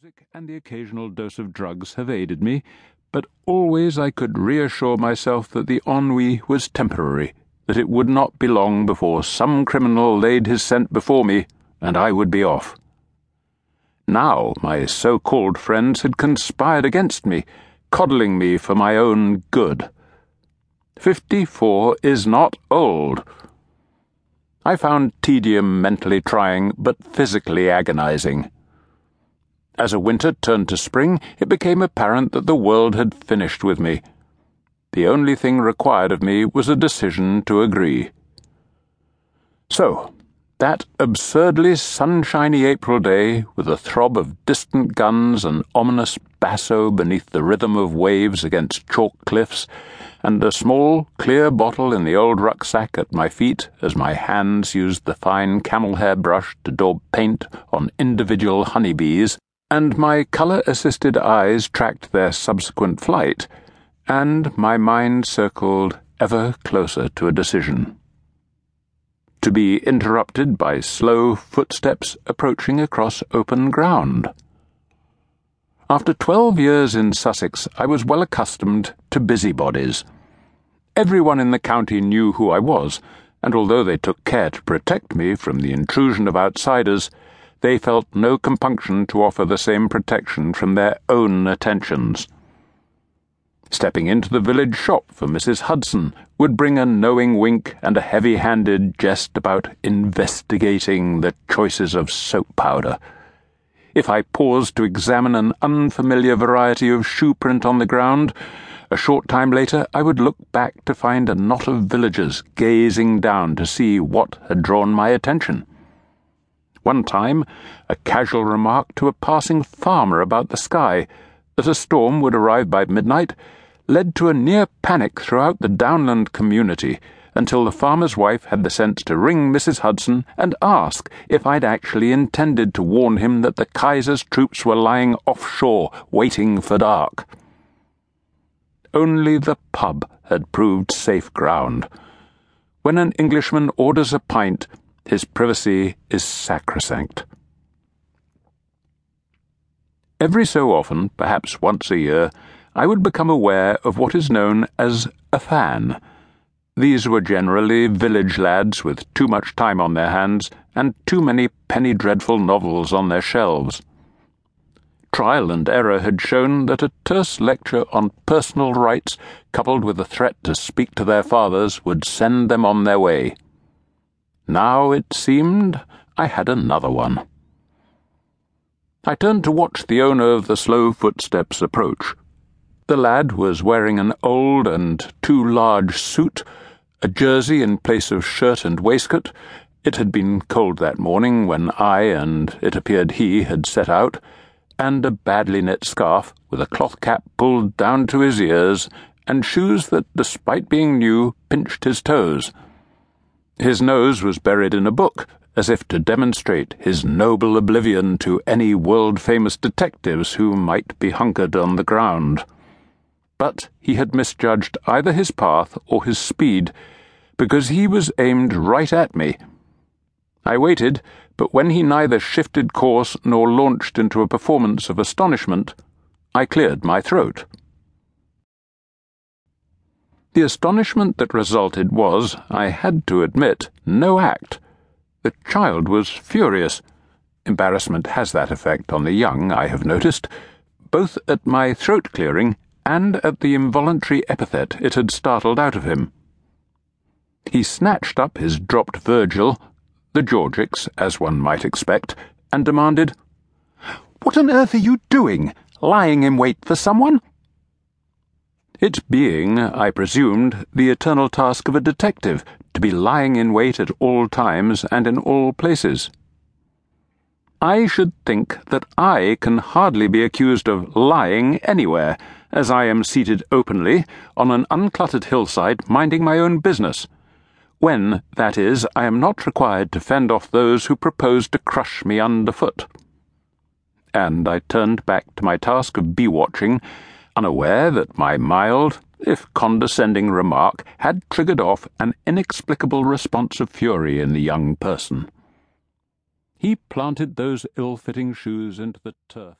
Music and the occasional dose of drugs have aided me, but always I could reassure myself that the ennui was temporary, that it would not be long before some criminal laid his scent before me, and I would be off. Now my so called friends had conspired against me, coddling me for my own good. Fifty four is not old. I found tedium mentally trying, but physically agonizing. As a winter turned to spring, it became apparent that the world had finished with me. The only thing required of me was a decision to agree. So, that absurdly sunshiny April day, with a throb of distant guns and ominous basso beneath the rhythm of waves against chalk cliffs, and a small, clear bottle in the old rucksack at my feet as my hands used the fine camel hair brush to daub paint on individual honeybees, and my colour assisted eyes tracked their subsequent flight, and my mind circled ever closer to a decision. To be interrupted by slow footsteps approaching across open ground. After twelve years in Sussex, I was well accustomed to busybodies. Everyone in the county knew who I was, and although they took care to protect me from the intrusion of outsiders, they felt no compunction to offer the same protection from their own attentions. Stepping into the village shop for Mrs. Hudson would bring a knowing wink and a heavy handed jest about investigating the choices of soap powder. If I paused to examine an unfamiliar variety of shoe print on the ground, a short time later I would look back to find a knot of villagers gazing down to see what had drawn my attention. One time, a casual remark to a passing farmer about the sky that a storm would arrive by midnight led to a near panic throughout the downland community until the farmer's wife had the sense to ring Mrs. Hudson and ask if I'd actually intended to warn him that the Kaiser's troops were lying offshore waiting for dark. Only the pub had proved safe ground. When an Englishman orders a pint, his privacy is sacrosanct. Every so often, perhaps once a year, I would become aware of what is known as a fan. These were generally village lads with too much time on their hands and too many penny dreadful novels on their shelves. Trial and error had shown that a terse lecture on personal rights, coupled with a threat to speak to their fathers, would send them on their way. Now, it seemed, I had another one. I turned to watch the owner of the slow footsteps approach. The lad was wearing an old and too large suit, a jersey in place of shirt and waistcoat. It had been cold that morning when I, and it appeared he, had set out, and a badly knit scarf with a cloth cap pulled down to his ears, and shoes that, despite being new, pinched his toes. His nose was buried in a book, as if to demonstrate his noble oblivion to any world famous detectives who might be hunkered on the ground. But he had misjudged either his path or his speed, because he was aimed right at me. I waited, but when he neither shifted course nor launched into a performance of astonishment, I cleared my throat. The astonishment that resulted was, I had to admit, no act. The child was furious. Embarrassment has that effect on the young, I have noticed, both at my throat clearing and at the involuntary epithet it had startled out of him. He snatched up his dropped Virgil, the Georgics, as one might expect, and demanded, What on earth are you doing? Lying in wait for someone? It being, I presumed, the eternal task of a detective to be lying in wait at all times and in all places. I should think that I can hardly be accused of lying anywhere, as I am seated openly on an uncluttered hillside minding my own business, when, that is, I am not required to fend off those who propose to crush me underfoot. And I turned back to my task of bee watching unaware that my mild, if condescending remark had triggered off an inexplicable response of fury in the young person. He planted those ill fitting shoes into the turf.